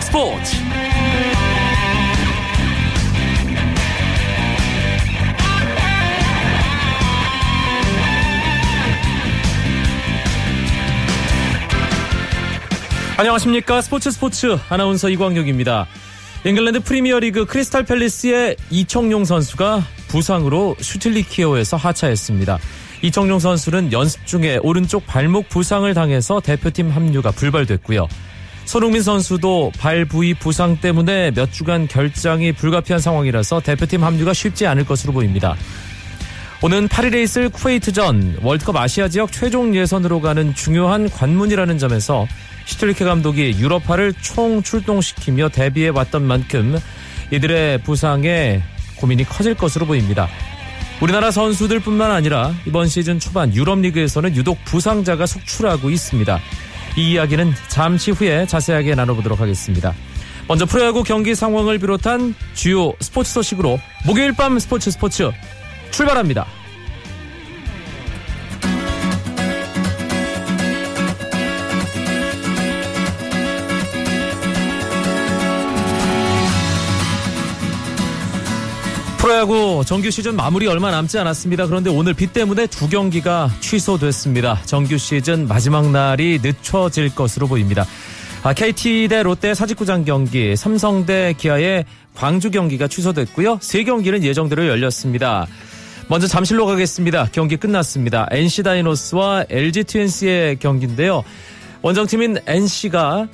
스포츠 안녕하십니까 스포츠 스포츠 아나운서 이광혁입니다. 잉글랜드 프리미어리그 크리스탈 팰리스의 이청용 선수가 부상으로 슈틸리키오에서 하차했습니다. 이청용 선수는 연습 중에 오른쪽 발목 부상을 당해서 대표팀 합류가 불발됐고요. 손흥민 선수도 발 부위 부상 때문에 몇 주간 결장이 불가피한 상황이라서 대표팀 합류가 쉽지 않을 것으로 보입니다. 오는 8일에 있을 쿠웨이트전 월드컵 아시아 지역 최종 예선으로 가는 중요한 관문이라는 점에서 슈틸리케 감독이 유럽파를 총 출동시키며 대비해 왔던 만큼 이들의 부상에 고민이 커질 것으로 보입니다. 우리나라 선수들뿐만 아니라 이번 시즌 초반 유럽리그에서는 유독 부상자가 속출하고 있습니다. 이 이야기는 잠시 후에 자세하게 나눠보도록 하겠습니다. 먼저 프로야구 경기 상황을 비롯한 주요 스포츠 소식으로 목요일 밤 스포츠 스포츠 출발합니다. 프로야구 정규 시즌 마무리 얼마 남지 않았습니다. 그런데 오늘 비 때문에 두 경기가 취소됐습니다. 정규 시즌 마지막 날이 늦춰질 것으로 보입니다. 아, KT 대 롯데 사직구장 경기, 삼성 대 기아의 광주 경기가 취소됐고요. 세 경기는 예정대로 열렸습니다. 먼저 잠실로 가겠습니다. 경기 끝났습니다. NC 다이노스와 LG 트윈스의 경기인데요. 원정팀인 NC가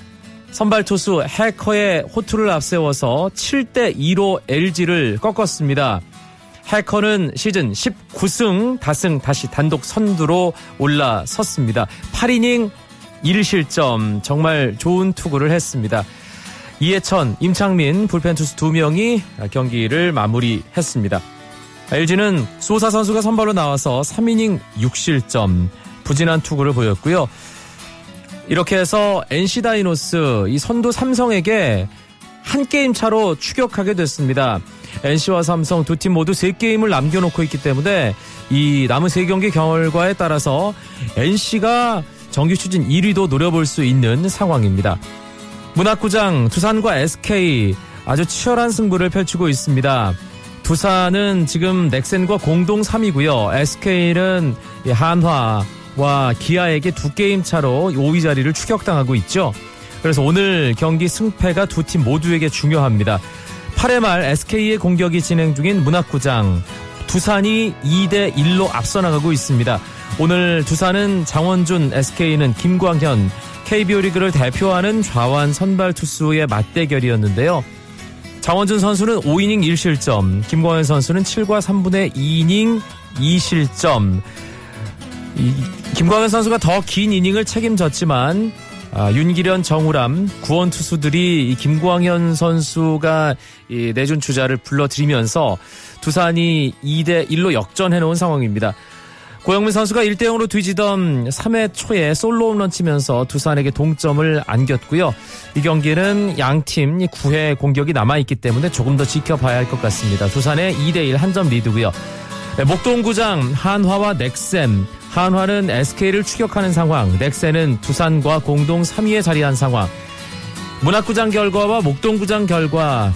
선발 투수 해커의 호투를 앞세워서 7대 2로 LG를 꺾었습니다. 해커는 시즌 19승 다승 다시 단독 선두로 올라섰습니다. 8이닝 1실점 정말 좋은 투구를 했습니다. 이해천, 임창민 불펜 투수 2명이 경기를 마무리했습니다. LG는 소사 선수가 선발로 나와서 3이닝 6실점 부진한 투구를 보였고요. 이렇게 해서 NC 다이노스 이 선두 삼성에게 한 게임 차로 추격하게 됐습니다. NC와 삼성 두 팀 모두 세 게임을 남겨놓고 있기 때문에 이 남은 세 경기 결과에 따라서 NC가 정규 추진 1위도 노려볼 수 있는 상황입니다. 문학구장 두산과 SK 아주 치열한 승부를 펼치고 있습니다. 두산은 지금 넥센과 공동 3위고요. SK는 한화 와 기아에게 두 게임 차로 5위 자리를 추격당하고 있죠. 그래서 오늘 경기 승패가 두 팀 모두에게 중요합니다. 8회 말 SK의 공격이 진행 중인 문학구장 두산이 2대 1로 앞서 나가고 있습니다. 오늘 두산은 장원준, SK는 김광현, KBO 리그를 대표하는 좌완 선발 투수의 맞대결이었는데요. 장원준 선수는 5이닝 1실점, 김광현 선수는 7과 3분의 2이닝 2실점. 김광현 선수가 더 긴 이닝을 책임졌지만 아, 윤기련, 정우람 구원 투수들이 이 김광현 선수가 이 내준 주자를 불러들이면서 두산이 2대 1로 역전해 놓은 상황입니다. 고영민 선수가 1대 0으로 뒤지던 3회 초에 솔로 홈런 치면서 두산에게 동점을 안겼고요. 이 경기는 양팀 9회 공격이 남아 있기 때문에 조금 더 지켜봐야 할 것 같습니다. 두산의 2대 1 한 점 리드고요. 네, 목동구장 한화와 넥센 한화는 SK를 추격하는 상황, 넥센은 두산과 공동 3위에 자리한 상황. 문학구장 결과와 목동구장 결과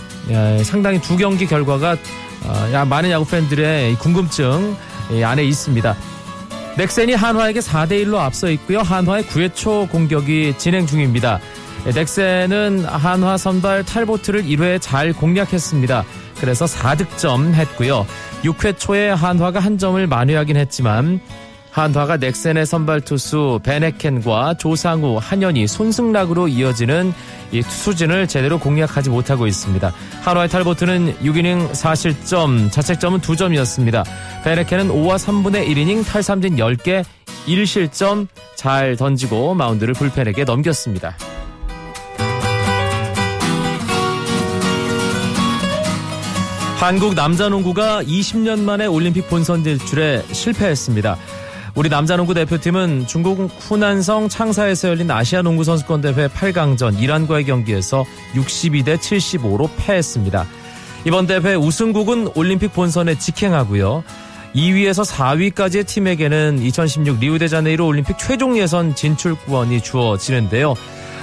상당히 두 경기 결과가 어, 많은 야구 팬들의 궁금증 안에 있습니다. 넥센이 한화에게 4대 1로 앞서 있고요. 한화의 9회 초 공격이 진행 중입니다. 넥센은 한화 선발 탈보트를 1회 잘 공략했습니다. 그래서 4득점 했고요. 6회 초에 한화가 한 점을 만회하긴 했지만 한화가 넥센의 선발 투수 베네켄과 조상우, 한현희, 손승락으로 이어지는 이 투수진을 제대로 공략하지 못하고 있습니다. 한화의 탈보트는 6이닝 4실점, 자책점은 2점이었습니다. 베네켄은 5와 3분의 1이닝 탈삼진 10개, 1실점 잘 던지고 마운드를 불펜에게 넘겼습니다. 한국 남자농구가 20년 만에 올림픽 본선 진출에 실패했습니다. 우리 남자 농구 대표팀은 중국 후난성 창사에서 열린 아시아 농구 선수권 대회 8강전 이란과의 경기에서 62대 75로 패했습니다. 이번 대회 우승국은 올림픽 본선에 직행하고요. 2위에서 4위까지의 팀에게는 2016 리우데자네이루 올림픽 최종 예선 진출권이 주어지는데요.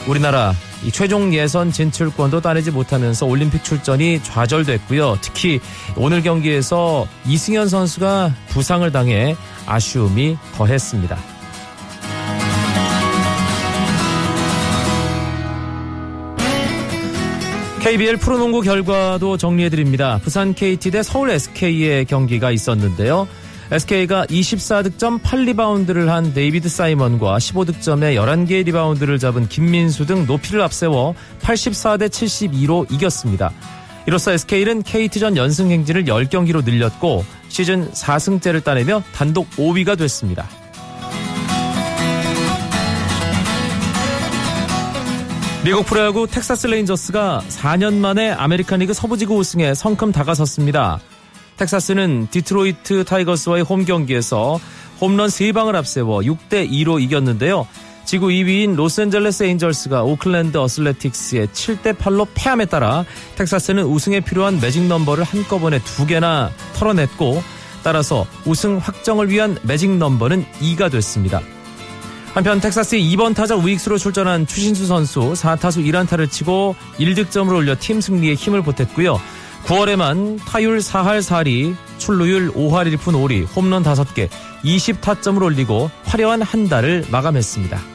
우리나라 이 최종 예선 진출권도 따내지 못하면서 올림픽 출전이 좌절됐고요. 특히 오늘 경기에서 이승현 선수가 부상을 당해 아쉬움이 더했습니다. KBL 프로농구 결과도 정리해드립니다. 부산 KT 대 서울 SK의 경기가 있었는데요. SK가 24득점 8리바운드를 한 데이비드 사이먼과 15득점에 11개의 리바운드를 잡은 김민수 등 높이를 앞세워 84대 72로 이겼습니다. 이로써 SK는 KT전 연승 행진을 10경기로 늘렸고 시즌 4승째를 따내며 단독 5위가 됐습니다. 미국 프로야구 텍사스 레인저스가 4년 만에 아메리칸 리그 서부지구 우승에 성큼 다가섰습니다. 텍사스는 디트로이트 타이거스와의 홈 경기에서 홈런 3방을 앞세워 6대 2로 이겼는데요. 지구 2위인 로스앤젤레스 에인절스가 오클랜드 어슬레틱스에 7대 8로 패함에 따라 텍사스는 우승에 필요한 매직 넘버를 한꺼번에 두 개나 털어냈고 따라서 우승 확정을 위한 매직 넘버는 2가 됐습니다. 한편 텍사스의 2번 타자 우익수로 출전한 추신수 선수 4타수 1안타를 치고 1득점을 올려 팀 승리에 힘을 보탰고요. 9월에만 타율 4할 4리, 출루율 5할 1푼 5리, 홈런 5개, 20타점을 올리고 화려한 한 달을 마감했습니다.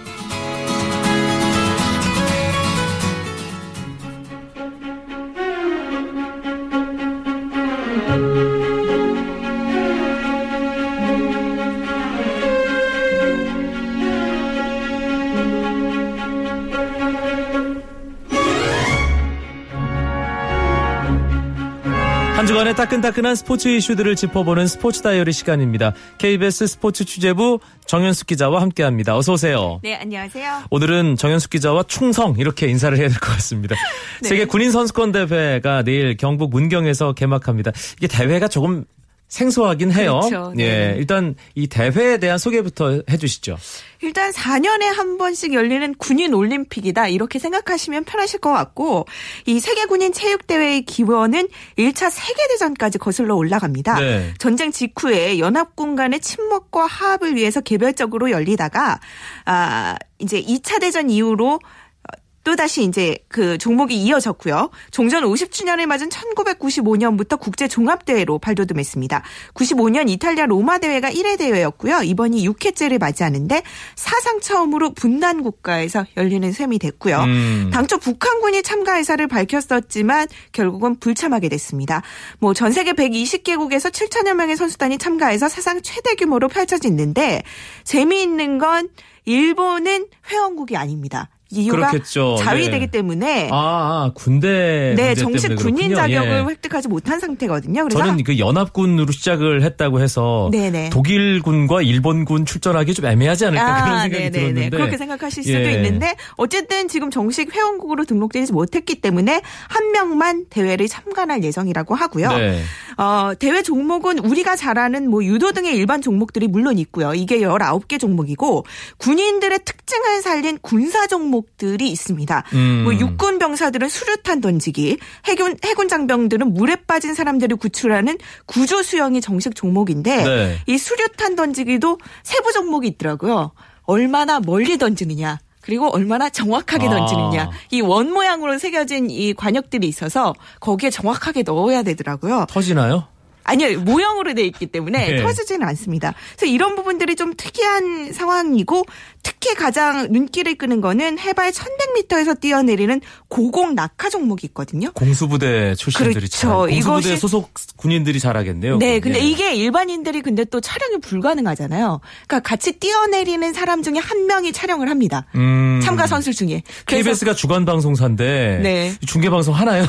따끈따끈한 스포츠 이슈들을 짚어보는 스포츠 다이어리 시간입니다. KBS 스포츠 취재부 정현숙 기자와 함께합니다. 어서 오세요. 네, 안녕하세요. 오늘은 정현숙 기자와 충성 이렇게 인사를 해야 될 것 같습니다. 네. 세계 군인 선수권 대회가 내일 경북 문경에서 개막합니다. 이게 대회가 조금 생소하긴 해요. 그렇죠. 네. 예, 일단 이 대회에 대한 소개부터 해주시죠. 일단 4년에 한 번씩 열리는 군인 올림픽이다. 이렇게 생각하시면 편하실 것 같고, 이 세계 군인 체육 대회의 기원은 1차 세계 대전까지 거슬러 올라갑니다. 네. 전쟁 직후에 연합군 간의 침묵과 화합을 위해서 개별적으로 열리다가, 아, 이제 2차 대전 이후로 또다시 이제 그 종목이 이어졌고요. 종전 50주년을 맞은 1995년부터 국제 종합대회로 발돋움했습니다. 95년 이탈리아 로마 대회가 1회 대회였고요. 이번이 6회째를 맞이하는데 사상 처음으로 분단 국가에서 열리는 셈이 됐고요. 음. 당초 북한군이 참가 의사를 밝혔었지만 결국은 불참하게 됐습니다. 뭐 전 세계 120개국에서 7천여 명의 선수단이 참가해서 사상 최대 규모로 펼쳐지는데 재미있는 건 일본은 회원국이 아닙니다. 이유가 그렇겠죠. 자위되기 네. 때문에 아, 아, 군대 네 정식 군인. 자격을 예. 획득하지 못한 상태거든요. 그래서 저는 그 연합군으로 시작을 했다고 해서 네네. 독일군과 일본군 출전하기 좀 애매하지 않을까 그런 생각이 네네네. 들었는데 그렇게 생각하실 수도 예. 있는데 어쨌든 지금 정식 회원국으로 등록되지 못했기 때문에 한 명만 대회를 참관할 예정이라고 하고요. 네. 어, 대회 종목은 우리가 잘 아는 뭐 유도 등의 일반 종목들이 물론 있고요. 이게 19개 종목이고 군인들의 특징을 살린 군사 종목 들이 있습니다. 음. 뭐 육군 병사들은 수류탄 던지기, 해군 해군 장병들은 물에 빠진 사람들을 구출하는 구조 수영이 정식 종목인데 네. 이 수류탄 던지기도 세부 종목이 있더라고요. 얼마나 멀리 던지느냐. 그리고 얼마나 정확하게 아. 던지느냐. 이원 모양으로 새겨진 이 관역들이 있어서 거기에 정확하게 넣어야 되더라고요. 터지나요? 아니요, 모형으로 돼 있기 때문에 네. 터지지는 않습니다. 그래서 이런 부분들이 좀 특이한 상황이고 특히 가장 눈길을 끄는 거는 해발 1100m에서 뛰어내리는 고공 낙하 종목이 있거든요. 공수부대 출신들이 그렇죠. 잘 공수부대 이것이- 소속 군인들이 잘하겠네요. 네, 그건. 근데 예. 이게 일반인들이 근데 또 촬영이 불가능하잖아요. 그러니까 같이 뛰어내리는 사람 중에 한 명이 촬영을 합니다. 음. 참가 선수 중에. KBS가 주간 방송사인데 네. 중계 방송 하나요?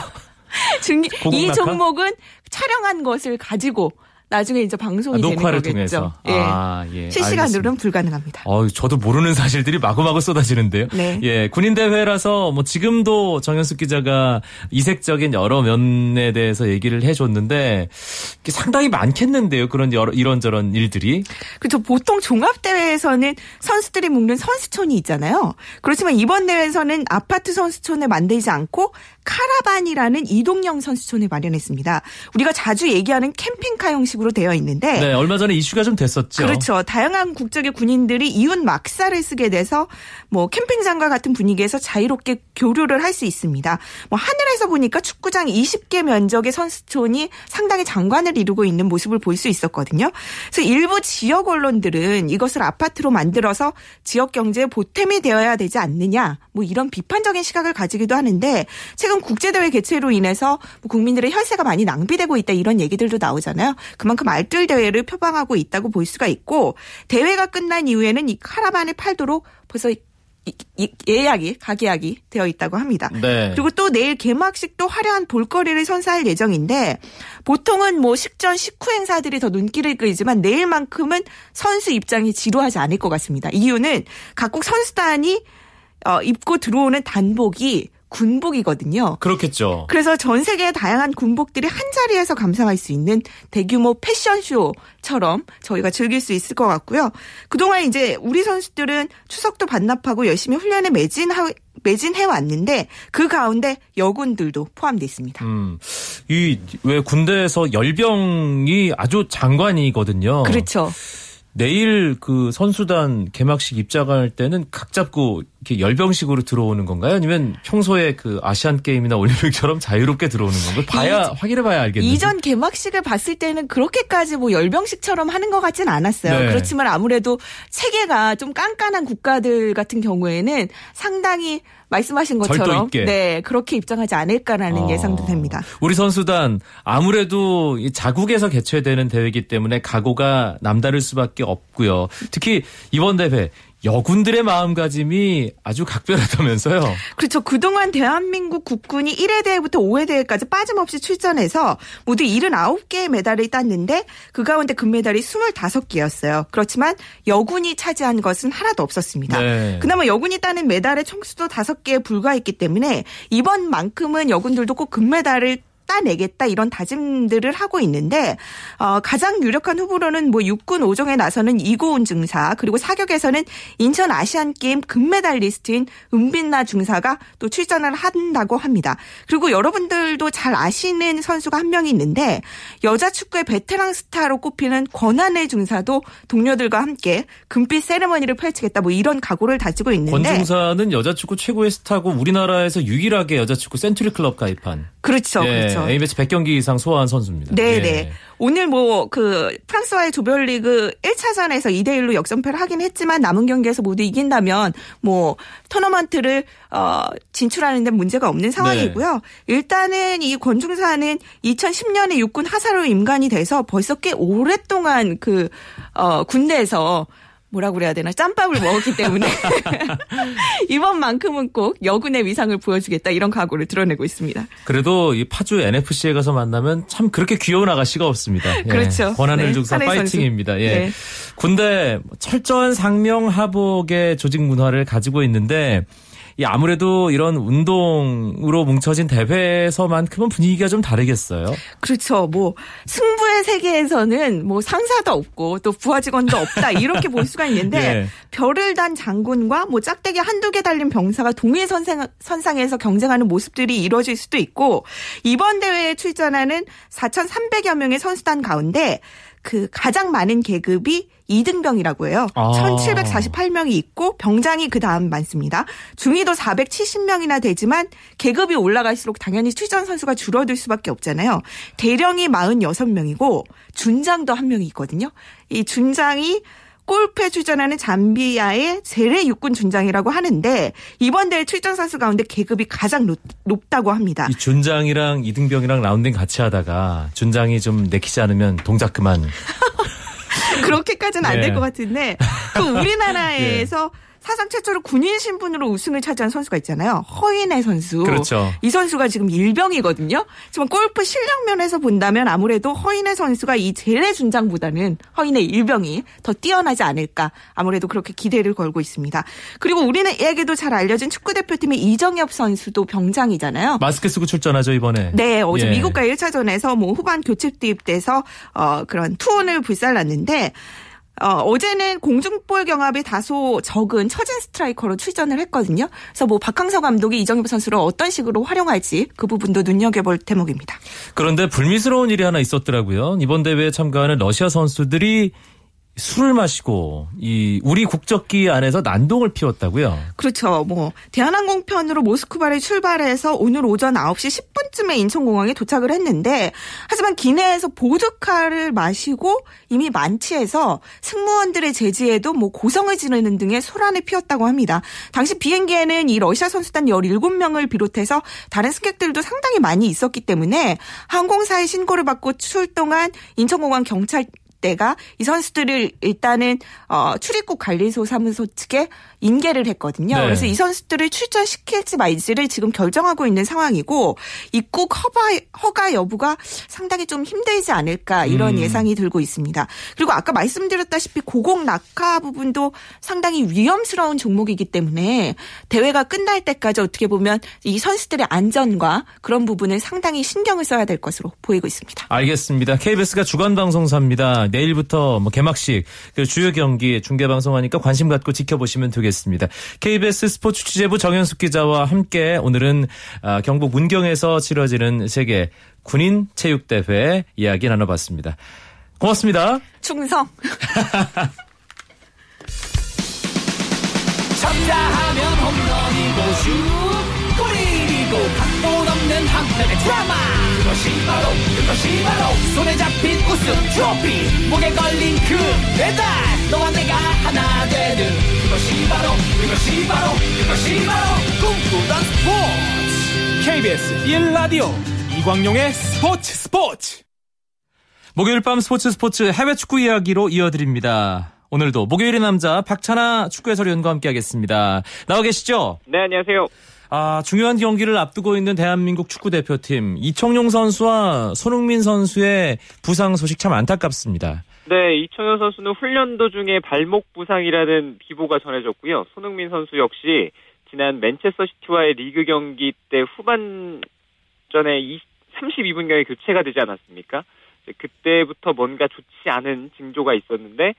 중- 고공 이? 종목은 촬영한 것을 가지고 나중에 이제 방송이 아, 되는 녹화를 거겠죠. 통해서. 예. 아, 예. 실시간으로는 불가능합니다. 어, 저도 모르는 사실들이 마구마구 쏟아지는데요. 네. 예, 군인 대회라서 뭐 지금도 정현숙 기자가 이색적인 여러 면에 대해서 얘기를 해줬는데 상당히 많겠는데요. 그런 여러 이런저런 일들이. 그렇죠. 보통 종합 대회에서는 선수들이 묵는 선수촌이 있잖아요. 그렇지만 이번 대회에서는 아파트 선수촌을 만들지 않고 카라반이라는 이동형 선수촌을 마련했습니다. 우리가 자주 얘기하는 캠핑카 형식으로 되어 있는데 네, 얼마 전에 이슈가 좀 됐었죠. 그렇죠. 다양한 국적의 군인들이 이웃 막사를 쓰게 돼서 뭐 캠핑장과 같은 분위기에서 자유롭게 교류를 할 수 있습니다. 뭐 하늘에서 보니까 축구장 20개 면적의 선수촌이 상당히 장관을 이루고 있는 모습을 볼 수 있었거든요. 그래서 일부 지역 언론들은 이것을 아파트로 만들어서 지역 경제의 보탬이 되어야 되지 않느냐, 뭐 이런 비판적인 시각을 가지기도 하는데 최근 국제대회 개최로 인해서 뭐 국민들의 혈세가 많이 낭비되고 있다 이런 얘기들도 나오잖아요. 그만큼 알뜰 대회를 표방하고 있다고 볼 수가 있고 대회가 끝난 이후에는 이 카라반을 팔도록 벌써 예약이 가계약이 되어 있다고 합니다. 네. 그리고 또 내일 개막식도 화려한 볼거리를 선사할 예정인데 보통은 뭐 식전 식후 행사들이 더 눈길을 끌지만 내일만큼은 선수 입장이 지루하지 않을 것 같습니다. 이유는 각국 선수단이 어, 입고 들어오는 단복이 군복이거든요. 그렇겠죠. 그래서 전 세계의 다양한 군복들이 한 자리에서 감상할 수 있는 대규모 패션쇼처럼 저희가 즐길 수 있을 것 같고요. 그동안 이제 우리 선수들은 추석도 반납하고 열심히 훈련에 매진하, 매진해 왔는데 그 가운데 여군들도 포함되어 있습니다. 음, 이 왜 군대에서 열병이 아주 장관이거든요. 그렇죠. 내일 그 선수단 개막식 입장할 때는 각 잡고 이렇게 열병식으로 들어오는 건가요? 아니면 평소에 그 아시안 게임이나 올림픽처럼 자유롭게 들어오는 건가요? 봐야 이, 확인해봐야 알겠네요. 이전 개막식을 봤을 때는 그렇게까지 뭐 열병식처럼 하는 것 같진 않았어요. 네. 그렇지만 아무래도 체계가 좀 깐깐한 국가들 같은 경우에는 상당히 말씀하신 것처럼 네 그렇게 입장하지 않을까라는 어, 예상도 됩니다. 우리 선수단 아무래도 자국에서 개최되는 대회이기 때문에 각오가 남다를 수밖에 없고요. 특히 이번 대회 여군들의 마음가짐이 아주 각별하다면서요. 그렇죠. 그동안 대한민국 국군이 1회 대회부터 5회 대회까지 빠짐없이 출전해서 모두 79개의 메달을 땄는데 그 가운데 금메달이 25개였어요. 그렇지만 여군이 차지한 것은 하나도 없었습니다. 네. 그나마 여군이 따는 메달의 총수도 5개에 불과했기 때문에 이번만큼은 여군들도 꼭 금메달을 따내겠다 이런 다짐들을 하고 있는데 어, 가장 유력한 후보로는 뭐 육군 오종에 나서는 이고은 중사 그리고 사격에서는 인천 아시안 게임 금메달리스트인 음빛나 중사가 또 출전을 한다고 합니다. 그리고 여러분들도 잘 아시는 선수가 한 명이 있는데 여자 축구의 베테랑 스타로 꼽히는 권하늘 중사도 동료들과 함께 금빛 세레머니를 펼치겠다 뭐 이런 각오를 다지고 있는데 권 중사는 여자 축구 최고의 스타고 우리나라에서 유일하게 여자 축구 센추리 클럽 가입한 그렇죠. 예. 그렇죠. 그렇죠. A매치 100경기 이상 소화한 선수입니다. 네, 네. 예. 오늘 뭐 그 프랑스와의 조별리그 1차전에서 2대 1로 역전패를 하긴 했지만 남은 경기에서 모두 이긴다면 뭐 토너먼트를 어 진출하는 데 문제가 없는 상황이고요. 네. 일단은 이 권중사는 2010년에 육군 하사로 임관이 돼서 벌써 꽤 오랫동안 그 어 군대에서 뭐라고 그래야 되나 짬밥을 먹었기 때문에 이번만큼은 꼭 여군의 위상을 보여주겠다 이런 각오를 드러내고 있습니다. 그래도 이 파주 NFC에 가서 만나면 참 그렇게 귀여운 아가씨가 없습니다. 예. 그렇죠. 권한을 네, 중사 파이팅입니다. 예. 네. 군대 철저한 상명하복의 조직 문화를 가지고 있는데 이 아무래도 이런 운동으로 뭉쳐진 대회에서만큼은 분위기가 좀 다르겠어요. 그렇죠. 뭐 승부의 세계에서는 뭐 상사도 없고 또 부하 직원도 없다 이렇게 볼 수가 있는데 네. 별을 단 장군과 뭐 짝대기 한두 개 달린 병사가 동일 선생, 선상에서 경쟁하는 모습들이 이루어질 수도 있고 이번 대회에 출전하는 4,300여 명의 선수단 가운데 그 가장 많은 계급이 2등병이라고 해요. 아. 1748명이 있고 병장이 그 다음 많습니다. 중위도 470명이나 되지만 계급이 올라갈수록 당연히 출전 선수가 줄어들 수밖에 없잖아요. 대령이 46명이고 준장도 한 명이 있거든요. 이 준장이 골프에 출전하는 잠비아의 제레 육군 준장이라고 하는데 이번 대회 출전 선수 가운데 계급이 가장 높, 다고 합니다. 이 준장이랑 이등병이랑 라운딩 같이 하다가 준장이 좀 내키지 않으면 동작 그만. 그렇게까지는 안 될것 네. 같은데 그 우리나라에서 네. 사상 최초로 군인 신분으로 우승을 차지한 선수가 있잖아요. 허인혜 선수. 그렇죠. 이 선수가 지금 일병이거든요. 지금 골프 실력 면에서 본다면 아무래도 허인혜 선수가 이 제레 준장보다는 허인혜 일병이 더 뛰어나지 않을까. 아무래도 그렇게 기대를 걸고 있습니다. 그리고 우리는 에게도 잘 알려진 축구 대표팀의 이정엽 선수도 병장이잖아요. 마스크 쓰고 출전하죠 이번에. 네, 어제 예. 미국과 1차전에서 뭐 후반 교체 투입돼서 어 그런 투혼을 불살랐는데 어, 어제는 공중볼 경합에 다소 적은 처진 스트라이커로 출전을 했거든요. 그래서 뭐 박항서 감독이 이정엽 선수를 어떤 식으로 활용할지 그 부분도 눈여겨볼 대목입니다. 그런데 불미스러운 일이 하나 있었더라고요. 이번 대회에 참가하는 러시아 선수들이 술을 마시고 이 우리 국적기 안에서 난동을 피웠다고요. 그렇죠. 뭐 대한항공 편으로 모스크바를 출발해서 오늘 오전 9시 10분쯤에 인천공항에 도착을 했는데 하지만 기내에서 보드카를 마시고 이미 만취해서 승무원들의 제지에도 뭐 고성을 지르는 등의 소란을 피웠다고 합니다. 당시 비행기에는 이 러시아 선수단 17명을 비롯해서 다른 승객들도 상당히 많이 있었기 때문에 항공사의 신고를 받고 출동한 인천공항 경찰 때가 이 선수들을 일단은 어, 출입국 관리소 사무소 측에 인계를 했거든요. 네. 그래서 이 선수들을 출전시킬지 말지를 지금 결정하고 있는 상황이고 입국 허가, 허가 여부가 상당히 좀 힘들지 않을까 이런 음. 예상이 들고 있습니다. 그리고 아까 말씀드렸다시피 고공 낙하 부분도 상당히 위험스러운 종목이기 때문에 대회가 끝날 때까지 어떻게 보면 이 선수들의 안전과 그런 부분을 상당히 신경을 써야 될 것으로 보이고 있습니다. 알겠습니다. KBS가 주간 방송사입니다. 내일부터 뭐 개막식 그 주요 경기 중계 방송하니까 관심 갖고 지켜보시면 되겠습니다. KBS 스포츠 취재부 정현숙 기자와 함께 오늘은 아, 경북 문경에서 치러지는 세계 군인 체육대회 이야기 나눠봤습니다. 고맙습니다. 충성. 쳤다 하면 홈런이고 슛 골이고 각본 없는 한편의 드라마 그것이 바로 그것이 바로 손에 잡힌 우승 트로피 목에 걸린 그 배달 너와 내가 하나 되는 그것이 바로 그것이 바로 그것이 바로 꿈꾸던 스포츠 KBS 1라디오 이광용의 스포츠 스포츠 목요일 밤 스포츠 스포츠 해외 축구 이야기로 이어드립니다. 오늘도 목요일의 남자 박찬아 축구 해설위원과 함께하겠습니다. 나와 계시죠? 네, 안녕하세요. 아, 중요한 경기를 앞두고 있는 대한민국 축구 대표팀 이청용 선수와 손흥민 선수의 부상 소식 참 안타깝습니다. 네, 이청용 선수는 훈련 도중에 발목 부상이라는 비보가 전해졌고요. 손흥민 선수 역시 지난 맨체스터 시티와의 리그 경기 때 후반전에 32분경에 교체가 되지 않았습니까? 그때부터 뭔가 좋지 않은 징조가 있었는데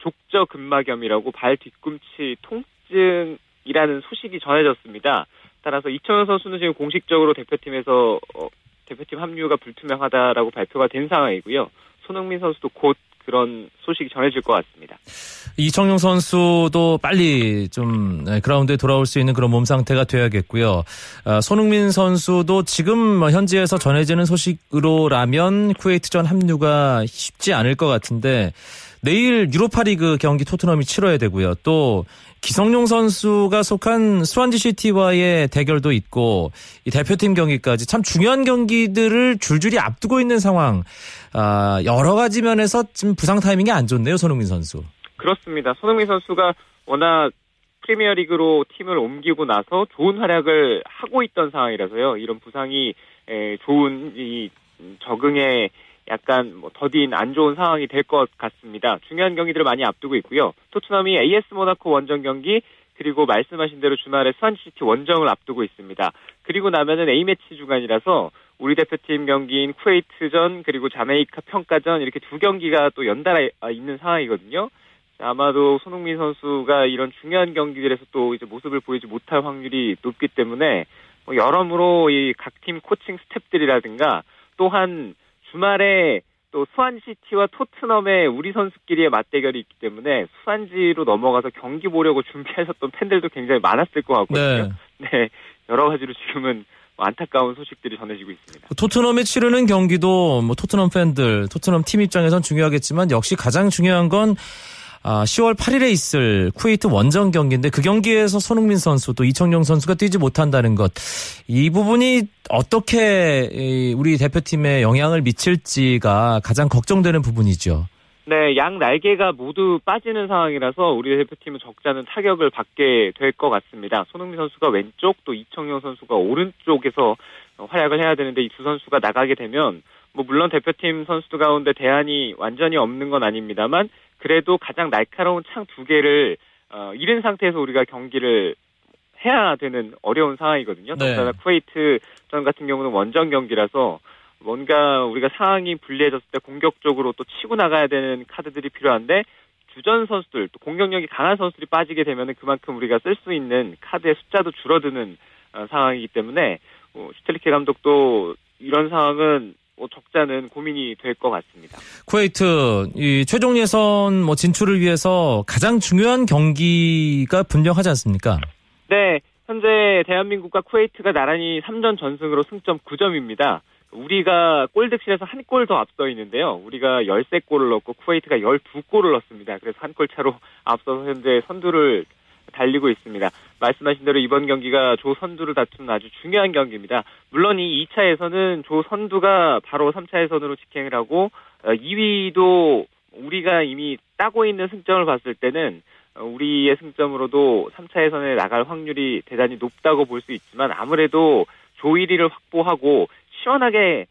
족저 근막염이라고 발 뒤꿈치 통증이라는 소식이 전해졌습니다. 따라서 이청용 선수는 지금 공식적으로 대표팀에서 어, 대표팀 합류가 불투명하다라고 발표가 된 상황이고요. 손흥민 선수도 곧 그런 소식이 전해질 것 같습니다. 이청용 선수도 빨리 좀 네, 그라운드에 돌아올 수 있는 그런 몸 상태가 돼야겠고요. 아, 손흥민 선수도 지금 뭐 현지에서 전해지는 소식으로라면 쿠웨이트전 합류가 쉽지 않을 것 같은데 내일 유로파리그 경기 토트넘이 치러야 되고요. 또 기성용 선수가 속한 스완지 시티와의 대결도 있고 이 대표팀 경기까지 참 중요한 경기들을 줄줄이 앞두고 있는 상황. 아, 여러 가지 면에서 지금 부상 타이밍이 안 좋네요, 손흥민 선수. 그렇습니다. 손흥민 선수가 워낙 프리미어리그로 팀을 옮기고 나서 좋은 활약을 하고 있던 상황이라서요. 이런 부상이 좋은 이 적응에 약간 뭐 더딘 안 좋은 상황이 될 것 같습니다. 중요한 경기들을 많이 앞두고 있고요. 토트넘이 AS 모나코 원정 경기 그리고 말씀하신 대로 주말에 스완지시티 원정을 앞두고 있습니다. 그리고 나면은 A매치 주간이라서 우리 대표팀 경기인 쿠웨이트전 그리고 자메이카 평가전 이렇게 두 경기가 또 연달아 있는 상황이거든요. 아마도 손흥민 선수가 이런 중요한 경기들에서 또 이제 모습을 보이지 못할 확률이 높기 때문에 뭐 여러모로 이 각 팀 코칭 스탭들이라든가 또한 주말에 또 스완지시티와 토트넘의 우리 선수끼리의 맞대결이 있기 때문에 스완지로 넘어가서 경기 보려고 준비하셨던 팬들도 굉장히 많았을 것 같거든요. 네. 네 여러 가지로 지금은 안타까운 소식들이 전해지고 있습니다. 토트넘에 치르는 경기도 뭐 토트넘 팬들, 토트넘 팀 입장에선 중요하겠지만 역시 가장 중요한 건 10월 아, 8일에 있을 쿠웨이트 원정 경기인데 그 경기에서 손흥민 선수 또 이청용 선수가 뛰지 못한다는 것. 이 부분이 어떻게 우리 대표팀에 영향을 미칠지가 가장 걱정되는 부분이죠. 네, 양 날개가 모두 빠지는 상황이라서 우리 대표팀은 적잖은 타격을 받게 될 것 같습니다. 손흥민 선수가 왼쪽 또 이청용 선수가 오른쪽에서 활약을 해야 되는데 이 두 선수가 나가게 되면 뭐 물론 대표팀 선수 가운데 대안이 완전히 없는 건 아닙니다만 그래도 가장 날카로운 창 두 개를 어, 잃은 상태에서 우리가 경기를 해야 되는 어려운 상황이거든요. 네. 더군다나 쿠웨이트전 같은 경우는 원정 경기라서 뭔가 우리가 상황이 불리해졌을 때 공격적으로 또 치고 나가야 되는 카드들이 필요한데 주전 선수들 또 공격력이 강한 선수들이 빠지게 되면 그만큼 우리가 쓸 수 있는 카드의 숫자도 줄어드는 어, 상황이기 때문에 어, 슈텔리케 감독도 이런 상황은 뭐 적자는 고민이 될 것 같습니다. 쿠웨이트 이 최종 예선 뭐 진출을 위해서 가장 중요한 경기가 분명하지 않습니까? 네, 현재 대한민국과 쿠웨이트가 나란히 3전 전승으로 승점 9점입니다. 우리가 골득실에서 한 골 더 앞서 있는데요. 우리가 13골을 넣고 쿠웨이트가 12골을 넣습니다. 그래서 한 골 차로 앞서서 현재 선두를 달리고 있습니다. 말씀하신 대로 이번 경기가 조 선두를 다투는 아주 중요한 경기입니다. 물론 이 2차에서는 조 선두가 바로 3차 예선으로 직행을 하고 2위도 우리가 이미 따고 있는 승점을 봤을 때는 우리의 승점으로도 3차 예선에 나갈 확률이 대단히 높다고 볼 수 있지만 아무래도 조 1위를 확보하고 시원하게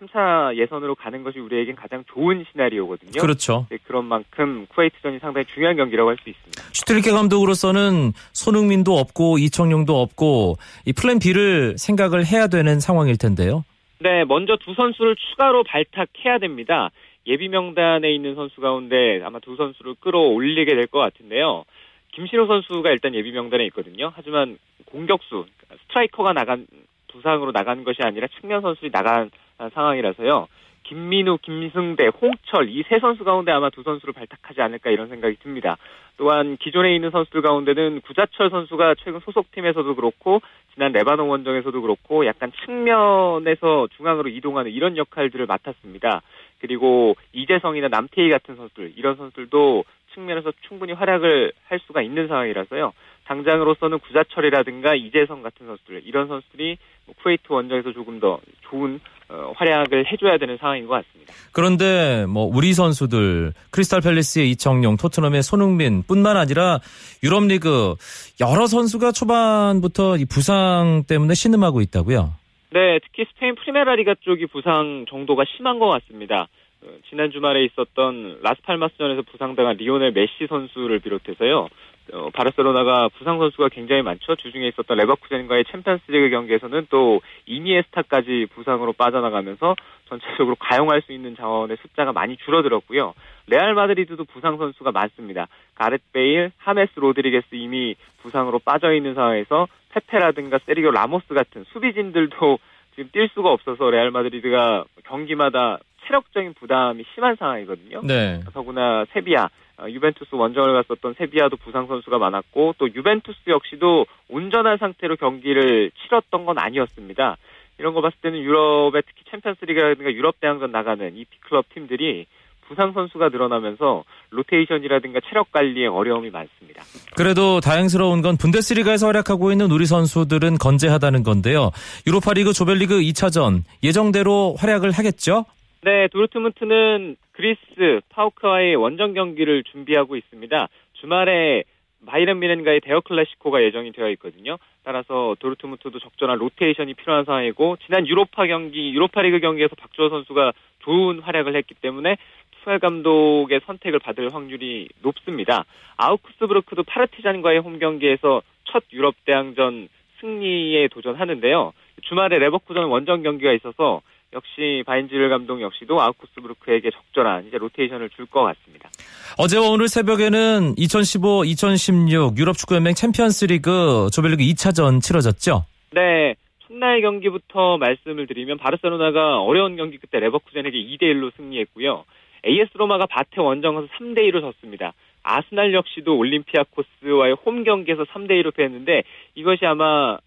3차 예선으로 가는 것이 우리에겐 가장 좋은 시나리오거든요. 그렇죠. 네, 그런 만큼 쿠웨이트전이 상당히 중요한 경기라고 할 수 있습니다. 슈틸리케 감독으로서는 손흥민도 없고 이청용도 없고 이 플랜 B를 생각을 해야 되는 상황일 텐데요. 네, 먼저 두 선수를 추가로 발탁해야 됩니다. 예비 명단에 있는 선수 가운데 아마 두 선수를 끌어올리게 될 것 같은데요. 김신욱 선수가 일단 예비 명단에 있거든요. 하지만 공격수, 스트라이커가 나간 부상으로 나간 것이 아니라 측면 선수들이 나간 상황이라서요. 김민우, 김승대, 홍철 이 세 선수 가운데 아마 두 선수를 발탁하지 않을까 이런 생각이 듭니다. 또한 기존에 있는 선수들 가운데는 구자철 선수가 최근 소속팀에서도 그렇고 지난 레바논 원정에서도 그렇고 약간 측면에서 중앙으로 이동하는 이런 역할들을 맡았습니다. 그리고 이재성이나 남태희 같은 선수들 이런 선수들도 측면에서 충분히 활약을 할 수가 있는 상황이라서요. 당장으로서는 구자철이라든가 이재성 같은 선수들 이런 선수들이 뭐 쿠웨이트 원정에서 조금 더 좋은 어, 활약을 해줘야 되는 상황인 것 같습니다. 그런데 뭐 우리 선수들 크리스탈 팰리스의 이청용, 토트넘의 손흥민뿐만 아니라 유럽 리그 여러 선수가 초반부터 이 부상 때문에 신음하고 있다고요. 네, 특히 스페인 프리메라리가 쪽이 부상 정도가 심한 것 같습니다. 어, 지난 주말에 있었던 라스팔마스전에서 부상당한 리오넬 메시 선수를 비롯해서요. 어, 바르셀로나가 부상 선수가 굉장히 많죠. 주중에 있었던 레버쿠젠과의 챔피언스리그 경기에서는 또 이니에스타까지 부상으로 빠져나가면서 전체적으로 가용할 수 있는 자원의 숫자가 많이 줄어들었고요. 레알 마드리드도 부상 선수가 많습니다. 가렛 베일, 하메스 로드리게스 이미 부상으로 빠져 있는 상황에서 페페라든가 세르히오 라모스 같은 수비진들도 지금 뛸 수가 없어서 레알 마드리드가 경기마다 체력적인 부담이 심한 상황이거든요. 네. 더구나 세비야 어, 유벤투스 원정을 갔었던 세비야도 부상 선수가 많았고 또 유벤투스 역시도 온전한 상태로 경기를 치렀던 건 아니었습니다. 이런 거 봤을 때는 유럽의 특히 챔피언스리그라든가 유럽 대항전 나가는 이 B클럽 팀들이 부상 선수가 늘어나면서 로테이션이라든가 체력 관리에 어려움이 많습니다. 그래도 다행스러운 건 분데스리가에서 활약하고 있는 우리 선수들은 건재하다는 건데요. 유로파리그 조별리그 2차전 예정대로 활약을 하겠죠? 네, 도르트문트는 그리스 파우크와의 원정 경기를 준비하고 있습니다. 주말에 바이런 미넨과의 대어 클래시코가 예정이 되어 있거든요. 따라서 도르트문트도 적절한 로테이션이 필요한 상황이고 지난 유로파 경기 유로파리그 경기에서 박주호 선수가 좋은 활약을 했기 때문에 투엘 감독의 선택을 받을 확률이 높습니다. 아우크스부르크도 파르티잔과의 홈 경기에서 첫 유럽 대항전 승리에 도전하는데요. 주말에 레버쿠젠 원정 경기가 있어서 역시 바인치를 감독 역시도 아우크스부르크에게 적절한 이제 로테이션을 줄 것 같습니다. 어제와 오늘 새벽에는 2015-2016 유럽 축구연맹 챔피언스리그 조별리그 2차전 치러졌죠? 네. 첫날 경기부터 말씀을 드리면 바르셀로나가 어려운 경기 끝에 레버쿠젠에게 2대 1로 승리했고요. AS 로마가 바테 원정에서 3대 2로 졌습니다. 아스날 역시도 올림피아코스와의 홈 경기에서 3대 2로 패했는데 이것이 아마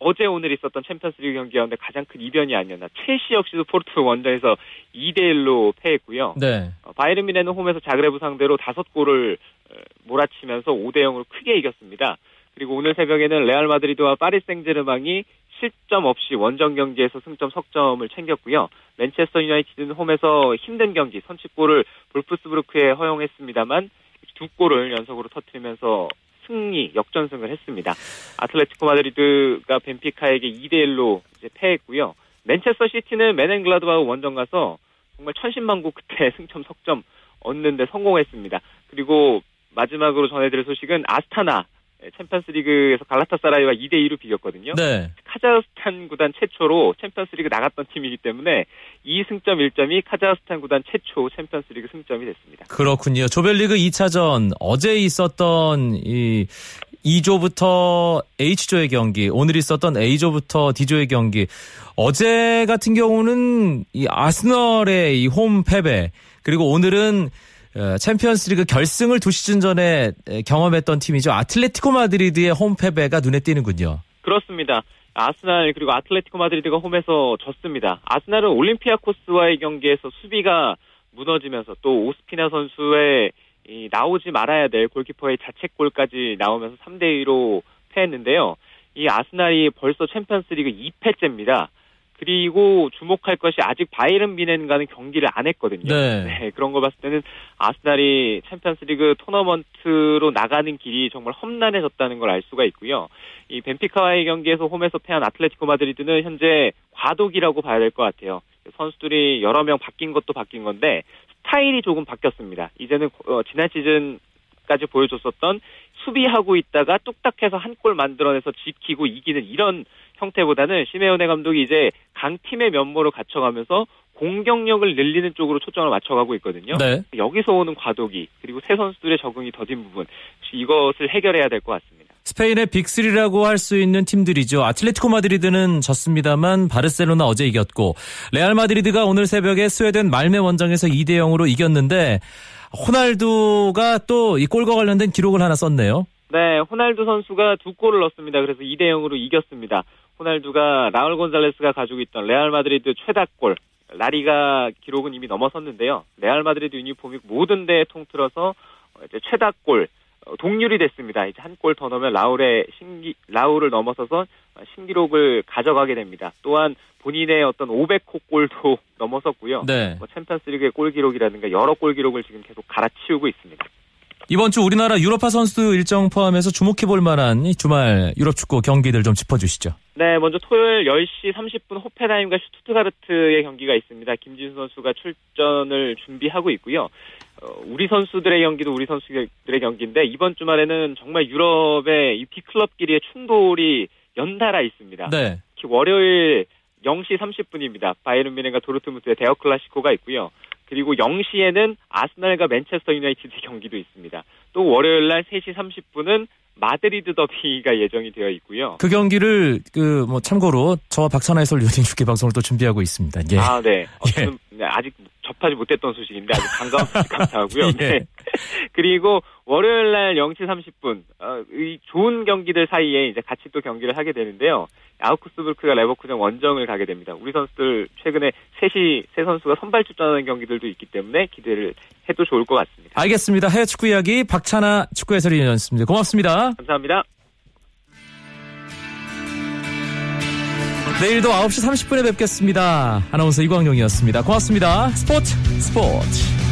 어제 오늘 있었던 챔피언스리그 경기 가운데 가장 큰 이변이 아니었나. 첼시 역시도 포르투 원정에서 2대 1로 패했고요. 네. 어, 바이에른 뮌헨은 홈에서 자그레브 상대로 다섯 골을 어, 몰아치면서 5대 0으로 크게 이겼습니다. 그리고 오늘 새벽에는 레알 마드리드와 파리 생제르맹이 실점 없이 원정 경기에서 승점 석점을 챙겼고요. 맨체스터 유나이티드는 홈에서 힘든 경기 선취골을 볼프스부르크에 허용했습니다만 두 골을 연속으로 터뜨리면서 승리 역전승을 했습니다. 아틀레티코 마드리드가 벤피카에게 2대 1로 이제 패했고요. 맨체스터 시티는 맨앤글라드바우 원정 가서 정말 천신만고 끝에 승점 석점 얻는데 성공했습니다. 그리고 마지막으로 전해드릴 소식은 아스타나 챔피언스리그에서 갈라타사라이와 2대 2로 비겼거든요. 네. 카자흐스탄 구단 최초로 챔피언스리그 나갔던 팀이기 때문에 이 승점 1점이 카자흐스탄 구단 최초 챔피언스리그 승점이 됐습니다. 그렇군요. 조별리그 2차전 어제 있었던 이 2조부터 H조의 경기, 오늘 있었던 A조부터 D조의 경기. 어제 같은 경우는 이 아스널의 이 홈 패배, 그리고 오늘은 어, 챔피언스리그 결승을 두 시즌 전에 경험했던 팀이죠. 아틀레티코 마드리드의 홈 패배가 눈에 띄는군요. 그렇습니다. 아스날 그리고 아틀레티코 마드리드가 홈에서 졌습니다. 아스날은 올림피아 코스와의 경기에서 수비가 무너지면서 또 오스피나 선수의 나오지 말아야 될 골키퍼의 자책골까지 나오면서 3대 2로 패했는데요. 이 아스날이 벌써 챔피언스리그 2패째입니다. 그리고 주목할 것이 아직 바이른 미넨과는 경기를 안 했거든요. 네. 네, 그런 걸 봤을 때는 아스날이 챔피언스리그 토너먼트로 나가는 길이 정말 험난해졌다는 걸 알 수가 있고요. 이 벤피카와의 경기에서 홈에서 패한 아틀레티코 마드리드는 현재 과도기라고 봐야 될 것 같아요. 선수들이 여러 명 바뀐 것도 바뀐 건데 스타일이 조금 바뀌었습니다. 이제는 어, 지난 시즌 까지 보여줬었던 수비하고 있다가 뚝딱해서 한 골 만들어내서 지키고 이기는 이런 형태보다는 시메오네 감독이 이제 강팀의 면모를 갖춰가면서 공격력을 늘리는 쪽으로 초점을 맞춰가고 있거든요. 네. 여기서 오는 과도기 그리고 새 선수들의 적응이 더딘 부분 이것을 해결해야 될 것 같습니다. 스페인의 빅3라고 할 수 있는 팀들이죠. 아틀레티코 마드리드는 졌습니다만 바르셀로나 어제 이겼고 레알 마드리드가 오늘 새벽에 스웨덴 말메 원정에서 2대 0으로 이겼는데 호날두가 또 이 골과 관련된 기록을 하나 썼네요. 네, 호날두 선수가 두 골을 넣었습니다. 그래서 2대 0으로 이겼습니다. 호날두가 라울 곤잘레스가 가지고 있던 레알 마드리드 최다골 라리가 기록은 이미 넘어섰는데요. 레알 마드리드 유니폼이 모든 대회 통틀어서 이제 최다골 어, 동률이 됐습니다. 이제 한 골 더 넣으면 라울의 신기 라울을 넘어서서 신기록을 가져가게 됩니다. 또한 본인의 어떤 500호 골도 넘어섰고요. 네. 뭐 챔피언스리그의 골 기록이라든가 여러 골 기록을 지금 계속 갈아치우고 있습니다. 이번 주 우리나라 유럽파 선수 일정 포함해서 주목해 볼 만한 이 주말 유럽 축구 경기들 좀 짚어주시죠. 네, 먼저 토요일 10시 30분 호펜하임과 슈투트가르트의 경기가 있습니다. 김진수 선수가 출전을 준비하고 있고요. 어, 우리 선수들의 경기도 우리 선수들의 경기인데 이번 주말에는 정말 유럽의 이 B클럽끼리의 충돌이 연달아 있습니다. 네. 특히 월요일 0시 30분입니다. 바이에른 미넨과 도르트문트의 대어 클라시코가 있고요. 그리고 0시에는 아스날과 맨체스터 유나이티드 경기도 있습니다. 또 월요일 날 3시 30분은 마드리드 더비가 예정이 되어 있고요. 그 경기를 그 뭐 참고로 저와 박찬하 해설위원이 중계 방송을 또 준비하고 있습니다. 예. 아, 네. 어, 예. 네, 아직 접하지 못했던 소식인데 아주 반가운 소식 감사하고요. 예. 네. 그리고 월요일 날 0시 30분 어, 이 좋은 경기들 사이에 이제 같이 또 경기를 하게 되는데요. 아우크스부르크가 레버쿠젠 원정을 가게 됩니다. 우리 선수들 최근에 셋이 세 선수가 선발 출전하는 경기들도 있기 때문에 기대를 해도 좋을 것 같습니다. 알겠습니다. 해외 축구 이야기 박찬하 축구 해설위원이었습니다. 고맙습니다. 감사합니다. 내일도 9시 30분에 뵙겠습니다. 아나운서 이광용이었습니다. 고맙습니다. 스포츠 스포츠.